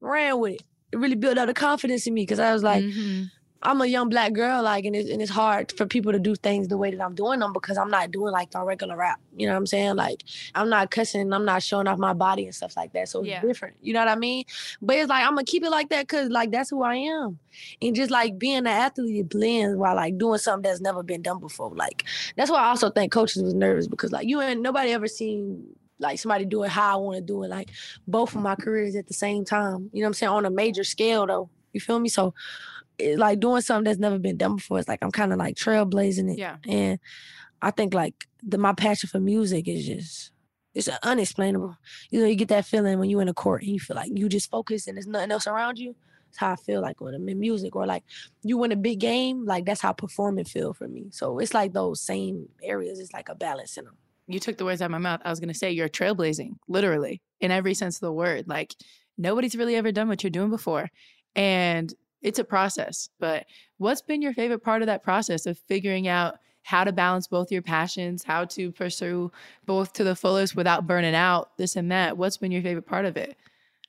ran with it. It really built up the confidence in me because I was like, mm-hmm. I'm a young black girl, like, and it's, and it's hard for people to do things the way that I'm doing them because I'm not doing like the regular rap. You know what I'm saying? Like, I'm not cussing, I'm not showing off my body and stuff like that. So it's yeah. different. You know what I mean? But it's like I'm gonna keep it like that because like that's who I am, and just like being an athlete, it blends while like doing something that's never been done before. Like that's why I also think coaches was nervous because like you ain't nobody ever seen like somebody do it how I want to do it. Like both of my careers at the same time. You know what I'm saying? On a major scale though. You feel me? So Eh, like doing something that's never been done before. It's like I'm kind of like trailblazing it. Yeah. And I think like the my passion for music is just it's unexplainable. You know, you get that feeling when you're in a court and you feel like you just focus and there's nothing else around you. It's how I feel like when I'm in music or like you win a big game, like that's how performing feel for me. So it's like those same areas. It's like a balance in them. You took the words out of my mouth. I was gonna say you're trailblazing, literally, in every sense of the word. Like nobody's really ever done what you're doing before. And it's a process. But what's been your favorite part of that process of figuring out how to balance both your passions, how to pursue both to the fullest without burning out, this and that? What's been your favorite part of it?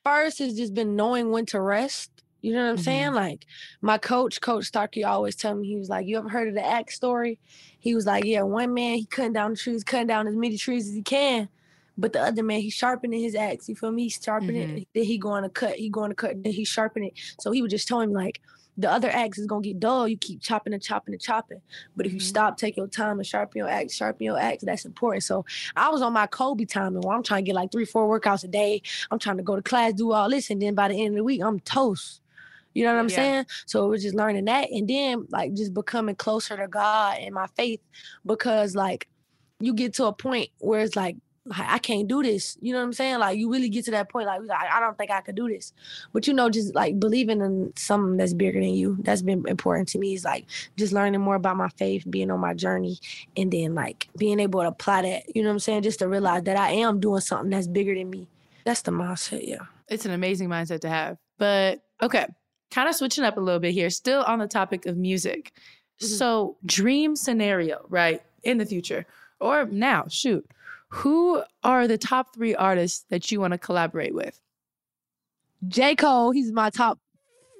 First has just been knowing when to rest. You know what I'm mm-hmm. saying? Like my coach, Coach Starkey, always tell me, he was like, You ever heard of the axe story? He was like, Yeah, one man, he cutting down the trees, cutting down as many trees as he can. But the other man, he's sharpening his axe. You feel me? He's sharpening mm-hmm. it. Then he going to cut. He going to cut. Then he sharpening it. So he was just telling me like, the other axe is gonna get dull. You keep chopping and chopping and chopping. But if you mm-hmm. stop, take your time and sharpen your axe, sharpen your axe. that's important. So I was on my Kobe time and I'm trying to get like three, four workouts a day. I'm trying to go to class, do all this, and then by the end of the week, I'm toast. You know what I'm yeah. saying? So it was just learning that and then like just becoming closer to God and my faith because like you get to a point where it's like I can't do this. You know what I'm saying? Like you really get to that point, like I don't think I could do this. But you know, just like believing in something that's bigger than you. That's been important to me. Is like just learning more about my faith, being on my journey, and then like being able to apply that. You know what I'm saying? Just to realize that I am doing something that's bigger than me. That's the mindset. Yeah, it's an amazing mindset to have. But okay, kind of switching up a little bit here. Still on the topic of music. Mm-hmm. So dream scenario, right? In the future or now, shoot who are the top three artists that you want to collaborate with? J. Cole, he's my top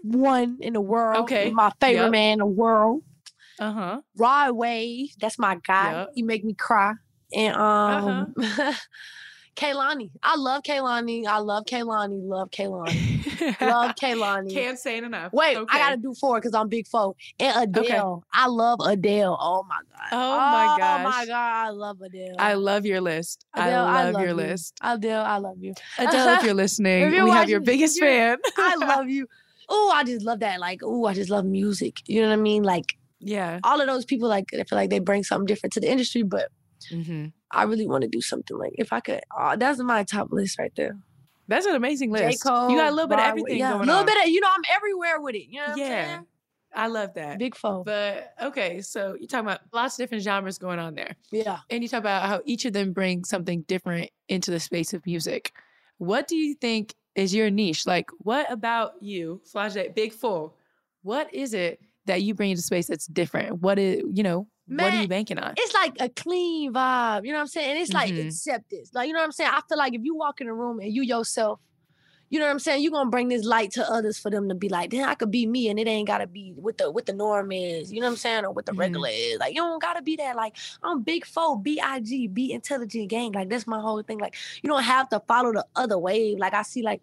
one in the world. Okay. He's my favorite yep. man in the world. Uh-huh. Rod Wave, that's my guy. Yep. He make me cry. And um uh-huh. Kehlani. I love Kehlani. I love Kehlani. Love Kehlani. love Kehlani. Can't say it enough. Wait, okay. I gotta do four because I'm big four. And Adele. Okay. I love Adele. Oh my god. Oh, my gosh. Oh my god. I love Adele. I love your list. Adele, I love, I love your you. list. Adele, I love you. Adele, if you're listening, if you're we have your biggest fan. I love you. Oh, I just love that. Like, oh, I just love music. You know what I mean? Like, yeah. All of those people, like, I feel like they bring something different to the industry, but mm-hmm. I really want to do something like if I could. Oh, that's my top list right there. That's an amazing list. Cole, you got a little bit of everything yeah, going on. A little bit of, you know, I'm everywhere with it. You know yeah. I love that. Big phone. But okay, so you're talking about lots of different genres going on there. Yeah. And you talk about how each of them bring something different into the space of music. What do you think is your niche? Like, what about you, Flau'jae, Big Four? What is it that you bring into space that's different? What is, you know, Man, what are you banking on? It's like a clean vibe. You know what I'm saying? And it's like mm-hmm. acceptance. Like, you know what I'm saying? I feel like if you walk in a room and you yourself, you know what I'm saying? You're gonna bring this light to others for them to be like, then I could be me and it ain't gotta be what the what the norm is, you know what I'm saying? Or what the mm-hmm. regular is. Like you don't gotta be that. Like I'm big four, B-I-G, be intelligent gang. Like that's my whole thing. Like you don't have to follow the other wave. Like I see like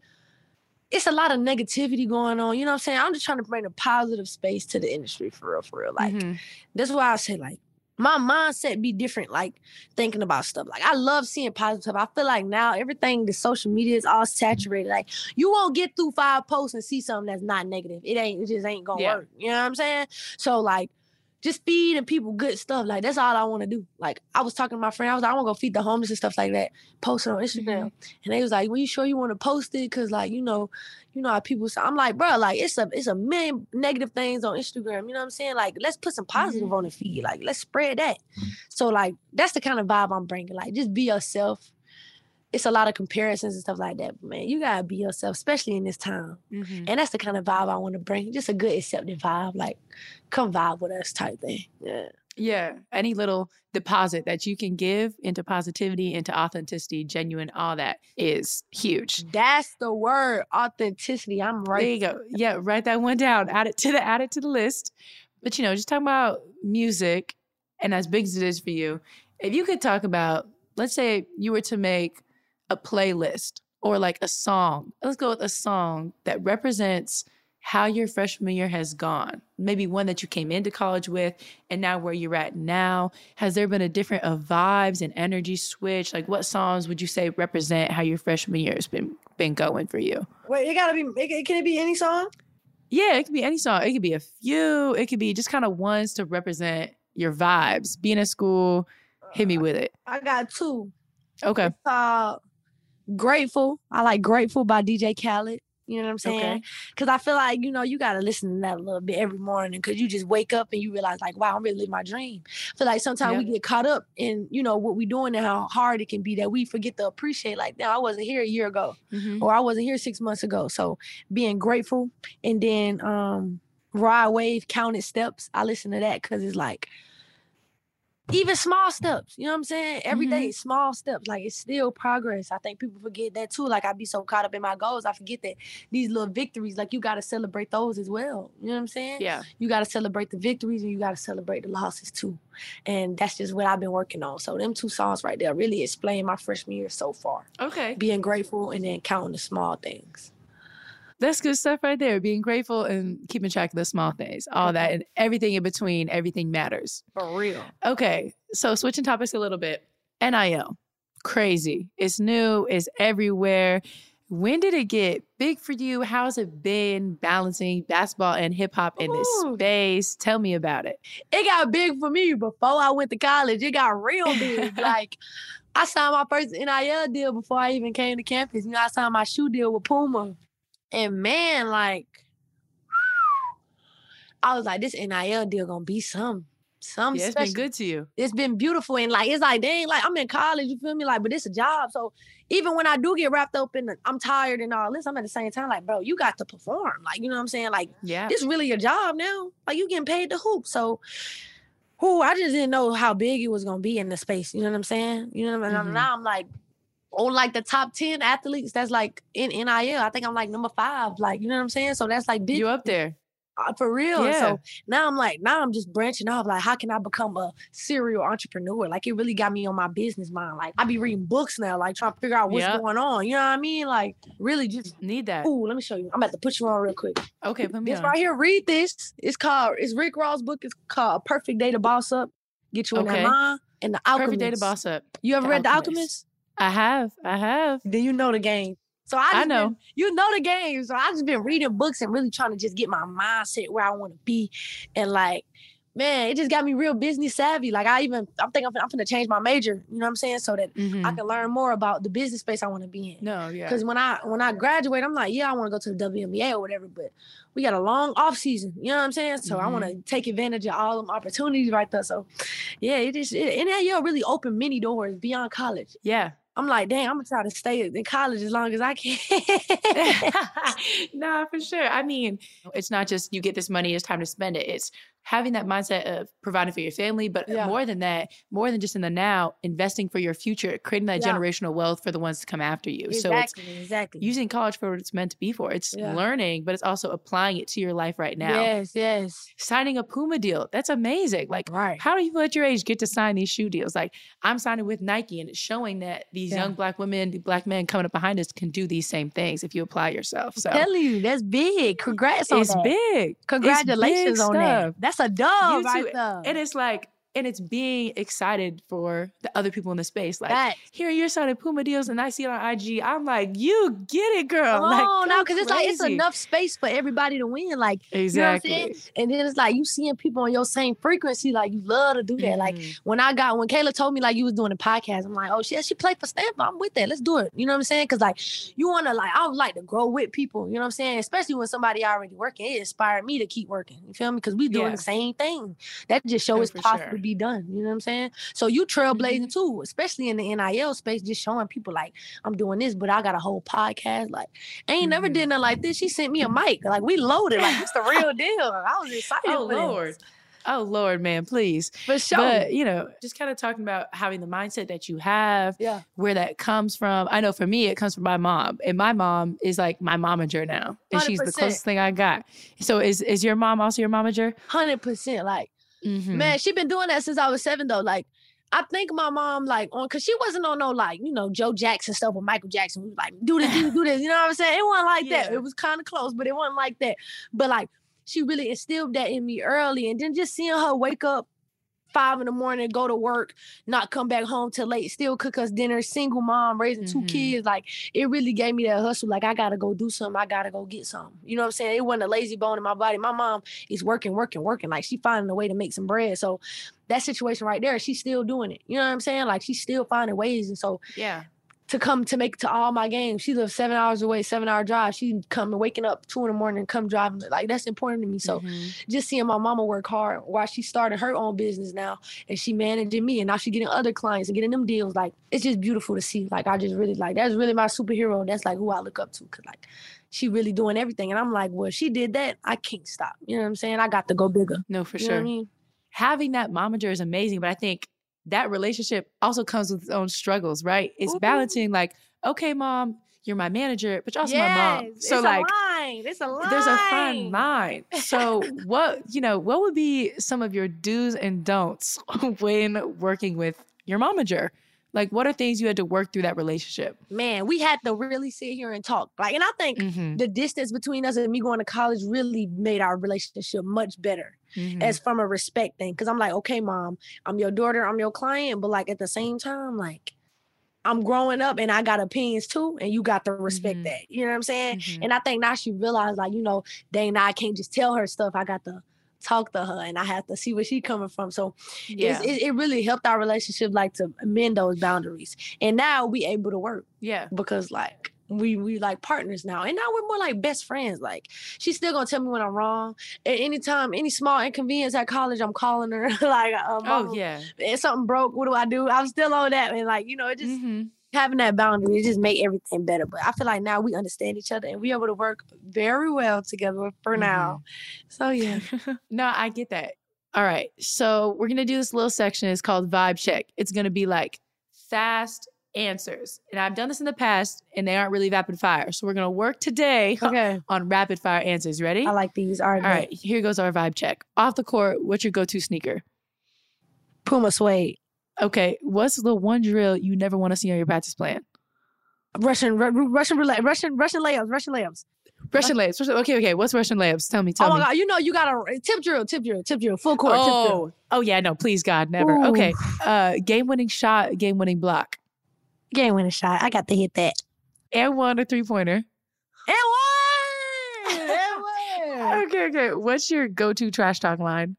it's a lot of negativity going on. You know what I'm saying? I'm just trying to bring a positive space to the industry for real, for real. Like mm-hmm. that's why I say like my mindset be different, like thinking about stuff. Like I love seeing positive stuff. I feel like now everything the social media is all saturated. Like you won't get through five posts and see something that's not negative. It ain't, it just ain't gonna yeah. work. You know what I'm saying? So like just feeding people good stuff. Like that's all I want to do. Like I was talking to my friend, I was like, I want to go feed the homeless and stuff like that. Post it on Instagram, mm-hmm. and they was like, "Well, you sure you want to post it? Cause like you know, you know how people say." I'm like, bro, like it's a it's a million negative things on Instagram. You know what I'm saying? Like let's put some positive mm-hmm. on the feed. Like let's spread that. Mm-hmm. So like that's the kind of vibe I'm bringing. Like just be yourself it's a lot of comparisons and stuff like that. But man, you gotta be yourself, especially in this time. Mm-hmm. And that's the kind of vibe I want to bring. Just a good accepting vibe, like come vibe with us type thing. Yeah. Yeah. Any little deposit that you can give into positivity, into authenticity, genuine, all that is huge. That's the word, authenticity. I'm right. There you go. Yeah, write that one down. Add it to the add it to the list. But you know, just talking about music and as big as it is for you, if you could talk about, let's say you were to make a playlist or like a song. Let's go with a song that represents how your freshman year has gone. Maybe one that you came into college with and now where you're at now. Has there been a different of vibes and energy switch? Like what songs would you say represent how your freshman year has been been going for you? Wait, it gotta be it, can it be any song? Yeah, it could be any song. It could be a few. It could be just kind of ones to represent your vibes. Being at school, hit me uh, with it. I got two. Okay. It's called Grateful. I like Grateful by DJ Khaled. You know what I'm saying? Because okay. I feel like, you know, you got to listen to that a little bit every morning because you just wake up and you realize, like, wow, I'm really living my dream. I feel like sometimes yep. we get caught up in, you know, what we're doing and how hard it can be that we forget to appreciate, like, now I wasn't here a year ago mm-hmm. or I wasn't here six months ago. So being grateful and then um Rod Wave, Counted Steps, I listen to that because it's like, even small steps, you know what I'm saying? Every mm-hmm. day, small steps. Like it's still progress. I think people forget that too. Like I be so caught up in my goals, I forget that these little victories, like you gotta celebrate those as well. You know what I'm saying? Yeah. You gotta celebrate the victories and you gotta celebrate the losses too. And that's just what I've been working on. So them two songs right there really explain my freshman year so far. Okay. Being grateful and then counting the small things. That's good stuff right there. Being grateful and keeping track of the small things, all that, and everything in between, everything matters. For real. Okay. So switching topics a little bit. NIL. Crazy. It's new, it's everywhere. When did it get big for you? How's it been balancing basketball and hip hop in this space? Tell me about it. It got big for me before I went to college. It got real big. like I signed my first NIL deal before I even came to campus. You know, I signed my shoe deal with Puma. And man, like I was like, this NIL deal gonna be some some yeah, it's special. been good to you. It's been beautiful and like it's like dang, like I'm in college, you feel me? Like, but it's a job. So even when I do get wrapped up in the, I'm tired and all this, I'm at the same time like, bro, you got to perform. Like, you know what I'm saying? Like, yeah, this really your job now. Like you getting paid to hoop. So who I just didn't know how big it was gonna be in the space. You know what I'm saying? You know what I mean? Mm-hmm. Now I'm like on like the top 10 athletes that's like in NIL. I think I'm like number five. Like, you know what I'm saying? So that's like big. You up there. Uh, for real. Yeah. So now I'm like, now I'm just branching off. Like, how can I become a serial entrepreneur? Like, it really got me on my business mind. Like, I be reading books now, like trying to figure out what's yep. going on. You know what I mean? Like, really just need that. Ooh, let me show you. I'm about to put you on real quick. Okay, put me this on. right here. Read this. It's called. It's Rick Ross' book. It's called Perfect Day to Boss Up. Get you in okay. that mind. And the Alchemist. Perfect Day to Boss Up. You ever the read Alchemist. The Alchemist? I have. I have. Then you know the game. So I, I know been, you know the game. So I've just been reading books and really trying to just get my mindset where I want to be, and like, man, it just got me real business savvy. Like I even I'm thinking I'm, I'm gonna change my major. You know what I'm saying? So that mm-hmm. I can learn more about the business space I want to be in. No, yeah. Because when I when I graduate, I'm like, yeah, I want to go to the WNBA or whatever, but we got a long off season. You know what I'm saying? So mm-hmm. I want to take advantage of all them opportunities right there. So yeah, it just it, and that year really opened many doors beyond college. Yeah. I'm like, dang, I'm gonna try to stay in college as long as I can. nah, for sure. I mean, it's not just you get this money, it's time to spend it. It's having that mindset of providing for your family, but yeah. more than that, more than just in the now, investing for your future, creating that yeah. generational wealth for the ones to come after you. Exactly, so it's exactly using college for what it's meant to be for. It's yeah. learning, but it's also applying it to your life right now. Yes, yes. Signing a Puma deal, that's amazing. Like, right. how do you at your age get to sign these shoe deals? Like, I'm signing with Nike, and it's showing that these young black women, black men coming up behind us can do these same things if you apply yourself. So, tell you, that's big. Congrats on it's that. Big. Congratulations big on that. That's a dub right there. And it's like and it's being excited for the other people in the space. Like, that, here you're signing Puma deals, and I see it on IG. I'm like, you get it, girl. Oh, like, no, because it's like it's enough space for everybody to win. Like, exactly. You know and then it's like you seeing people on your same frequency. Like, you love to do that. Mm-hmm. Like, when I got when Kayla told me like you was doing a podcast, I'm like, oh shit, she played for Stanford. I'm with that. Let's do it. You know what I'm saying? Because like you want to like I would like to grow with people. You know what I'm saying? Especially when somebody already working, it inspired me to keep working. You feel me? Because we doing yeah. the same thing. That just shows it's possible sure. Be done. You know what I'm saying? So you trailblazing mm-hmm. too, especially in the NIL space, just showing people like I'm doing this, but I got a whole podcast. Like, I ain't mm-hmm. never did nothing like this. She sent me a mic. Like we loaded. Like it's the real deal. I was excited. Oh Lord. This. Oh Lord, man, please. For sure. But you know, just kind of talking about having the mindset that you have, yeah, where that comes from. I know for me, it comes from my mom, and my mom is like my momager now, and 100%. she's the closest thing I got. So is is your mom also your momager? Hundred percent. Like, mm-hmm. man, she been doing that since I was seven though. Like, I think my mom like on because she wasn't on no like you know Joe Jackson stuff with Michael Jackson. We was like do this, do, do this. You know what I'm saying? It wasn't like yeah. that. It was kind of close, but it wasn't like that. But like she really instilled that in me early, and then just seeing her wake up five in the morning, go to work, not come back home till late, still cook us dinner, single mom, raising mm-hmm. two kids. Like it really gave me that hustle. Like I gotta go do something. I gotta go get something. You know what I'm saying? It wasn't a lazy bone in my body. My mom is working, working, working. Like she finding a way to make some bread. So that situation right there, she's still doing it. You know what I'm saying? Like she's still finding ways. And so yeah, to come to make to all my games. She lives seven hours away, seven hour drive. She come waking up two in the morning and come driving. Like that's important to me. So mm-hmm. just seeing my mama work hard while she started her own business now and she managing me and now she getting other clients and getting them deals. Like it's just beautiful to see. Like I just really like that's really my superhero. That's like who I look up to. Cause like she really doing everything. And I'm like, well, she did that. I can't stop. You know what I'm saying? I got to go bigger. No, for you sure. I mean? Having that momager is amazing, but I think that relationship also comes with its own struggles, right? It's Ooh. balancing like, okay, mom, you're my manager, but you're also yes, my mom. So like line. It's a line. There's a fine line. So what, you know, what would be some of your do's and don'ts when working with your momager? Like, what are things you had to work through that relationship? Man, we had to really sit here and talk. Like, and I think mm-hmm. the distance between us and me going to college really made our relationship much better. Mm-hmm. As from a respect thing. Cause I'm like, okay, mom, I'm your daughter, I'm your client. But like at the same time, like I'm growing up and I got opinions too, and you got to respect mm-hmm. that. You know what I'm saying? Mm-hmm. And I think now she realized, like, you know, dang, now I can't just tell her stuff. I got to talk to her and I have to see where she coming from. So yeah. it, it really helped our relationship like to mend those boundaries. And now we able to work. Yeah. Because like we we like partners now. And now we're more like best friends. Like she's still gonna tell me when I'm wrong. At any time, any small inconvenience at college, I'm calling her. like um, oh yeah. If something broke, what do I do? I'm still on that. And like, you know, it just mm-hmm having that boundary it just make everything better. But I feel like now we understand each other and we able to work very well together for mm-hmm. now. So yeah. no, I get that. All right. So we're gonna do this little section. It's called vibe check. It's gonna be like fast answers. And I've done this in the past and they aren't really rapid fire. So we're gonna work today okay. on rapid fire answers. Ready? I like these. All right. All right. Here goes our vibe check. Off the court, what's your go-to sneaker? Puma suede. Okay, what's the one drill you never want to see on your practice plan? Russian, Russian roulette, Russian, Russian layups, Russian layups. Russian layups. Okay, okay. What's Russian layups? Tell me. Tell oh my me. god! You know you got a tip drill, tip drill, tip drill, full court. Oh, oh yeah. No, please God, never. Ooh. Okay. Uh, game winning shot, game winning block. Game winning shot. I got to hit that. And one a three pointer. And one. and one. okay, okay. What's your go to trash talk line?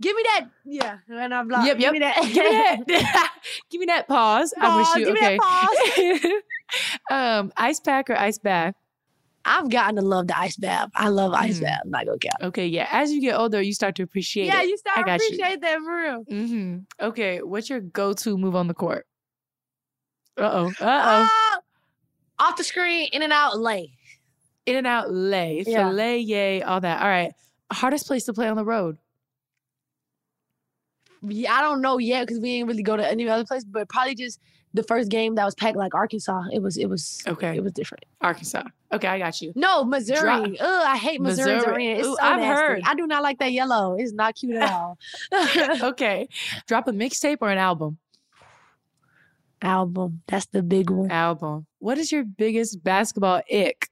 Give me that. Yeah. And I'm like, yep, yep. give me that. give me that. give me that pause. pause I wish you okay. um, ice pack or ice bath? I've gotten to love the ice bath. I love ice mm. bath. I'm not gonna count. Okay, yeah. As you get older, you start to appreciate yeah, it. Yeah, you start to appreciate you. that for real. Mm-hmm. Okay, what's your go-to move on the court? Uh oh. Uh oh. Off the screen, in and out, lay. In and out, lay. Yeah. Filet, yay, all that. All right. Hardest place to play on the road? Yeah, I don't know yet because we didn't really go to any other place, but probably just the first game that was packed like Arkansas. It was it was okay. It was different. Arkansas. Okay, I got you. No, Missouri. Ugh, I hate Missouri's Missouri. arena. It's Ooh, so I've nasty. heard. I do not like that yellow. It's not cute at all. okay, drop a mixtape or an album. Album. That's the big one. Album. What is your biggest basketball ick?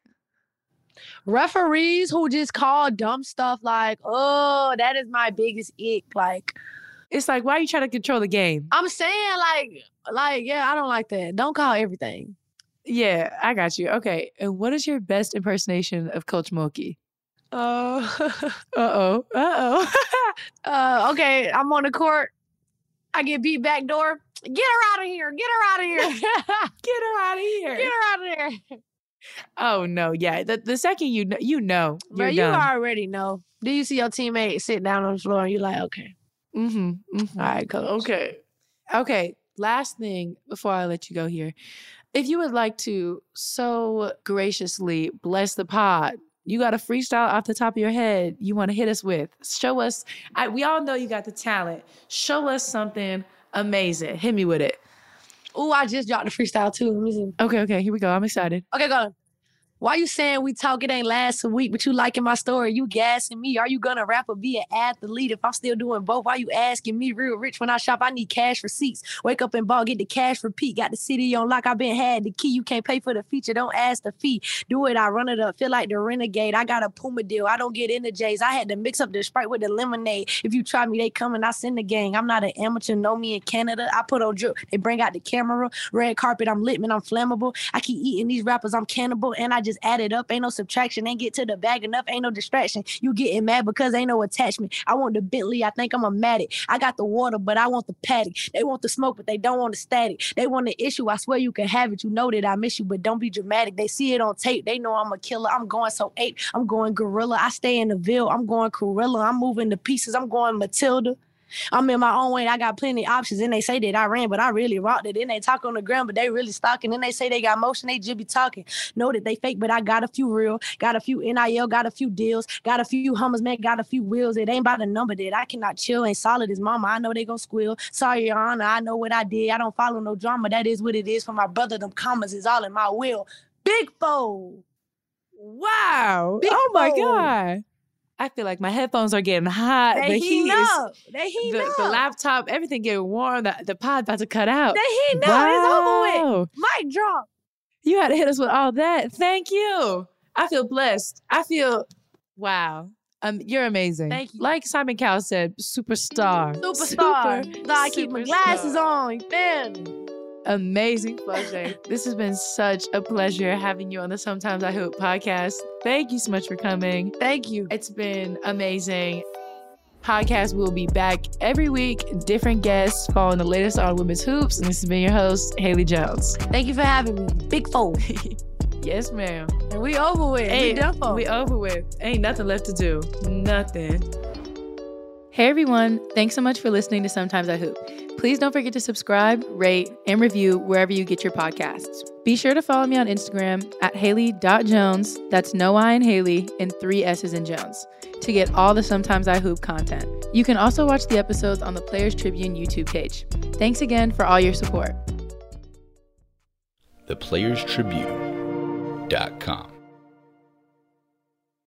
Referees who just call dumb stuff like, "Oh, that is my biggest ick." Like it's like, why are you trying to control the game? I'm saying, like, like, yeah, I don't like that. Don't call everything. Yeah, I got you. Okay. And what is your best impersonation of Coach Mulkey? Uh, uh-oh. Uh-oh. uh, okay, I'm on the court. I get beat back door. Get her out of here. Get her out of here. get her out of here. Get her out of here. Oh no, yeah. The the second you know you know. Bro, you already know. Do you see your teammate sit down on the floor and you're like, okay. Mm-hmm. mm-hmm. All right, coach. Okay. Okay. Last thing before I let you go here. If you would like to so graciously bless the pod, you got a freestyle off the top of your head you want to hit us with. Show us. I, we all know you got the talent. Show us something amazing. Hit me with it. Oh, I just dropped the freestyle too. Okay, okay. Here we go. I'm excited. Okay, go. Why you saying we talk it ain't last a week, but you liking my story? You gassing me? Are you gonna rap or be an athlete? If I'm still doing both, why you asking me? Real rich when I shop, I need cash receipts. Wake up and ball, get the cash repeat. Got the city on lock, I been had the key. You can't pay for the feature, don't ask the fee. Do it, I run it up. Feel like the renegade. I got a Puma deal. I don't get into J's. I had to mix up the Sprite with the lemonade. If you try me, they come and I send the gang. I'm not an amateur. Know me in Canada. I put on drip. They bring out the camera. Red carpet. I'm lit, man. I'm flammable. I keep eating these rappers. I'm cannibal, and I just just add it up. Ain't no subtraction. Ain't get to the bag enough. Ain't no distraction. You getting mad because ain't no attachment. I want the Bentley. I think I'm a Matic. I got the water, but I want the paddock. They want the smoke, but they don't want the static. They want the issue. I swear you can have it. You know that I miss you, but don't be dramatic. They see it on tape. They know I'm a killer. I'm going so ape. I'm going gorilla. I stay in the Ville. I'm going gorilla. I'm moving the pieces. I'm going Matilda. I'm in my own way. I got plenty options. And they say that I ran, but I really rocked it. Then they talk on the ground, but they really stalking. Then they say they got motion. They just be talking. Know that they fake, but I got a few real. Got a few NIL. Got a few deals. Got a few hummers, man. Got a few wheels. It ain't about the number that I cannot chill. Ain't solid as mama. I know they gonna squeal. Sorry, Your Honor. I know what I did. I don't follow no drama. That is what it is for my brother. Them commas is all in my will. Big foe. Wow. Big oh my God. I feel like my headphones are getting hot. They the heat up. Is, they heat the, up. The laptop, everything getting warm. The, the pod about to cut out. They heat wow. It's over with. Mic drop. You had to hit us with all that. Thank you. I feel blessed. I feel, wow. Um, you're amazing. Thank you. Like Simon Cowell said, superstar. Superstar. Super, I keep my glasses on. Man amazing pleasure. this has been such a pleasure having you on the Sometimes I Hoop podcast. Thank you so much for coming. Thank you. It's been amazing. Podcast will be back every week, different guests following the latest on women's hoops. And this has been your host, Haley Jones. Thank you for having me. Big fold. yes, ma'am. And we over with. Hey, we done We over with. Ain't nothing left to do. Nothing. Hey everyone, thanks so much for listening to Sometimes I Hoop. Please don't forget to subscribe, rate, and review wherever you get your podcasts. Be sure to follow me on Instagram at Haley.Jones, that's no I in Haley, and three S's in Jones, to get all the Sometimes I Hoop content. You can also watch the episodes on the Players Tribune YouTube page. Thanks again for all your support. ThePlayersTribune.com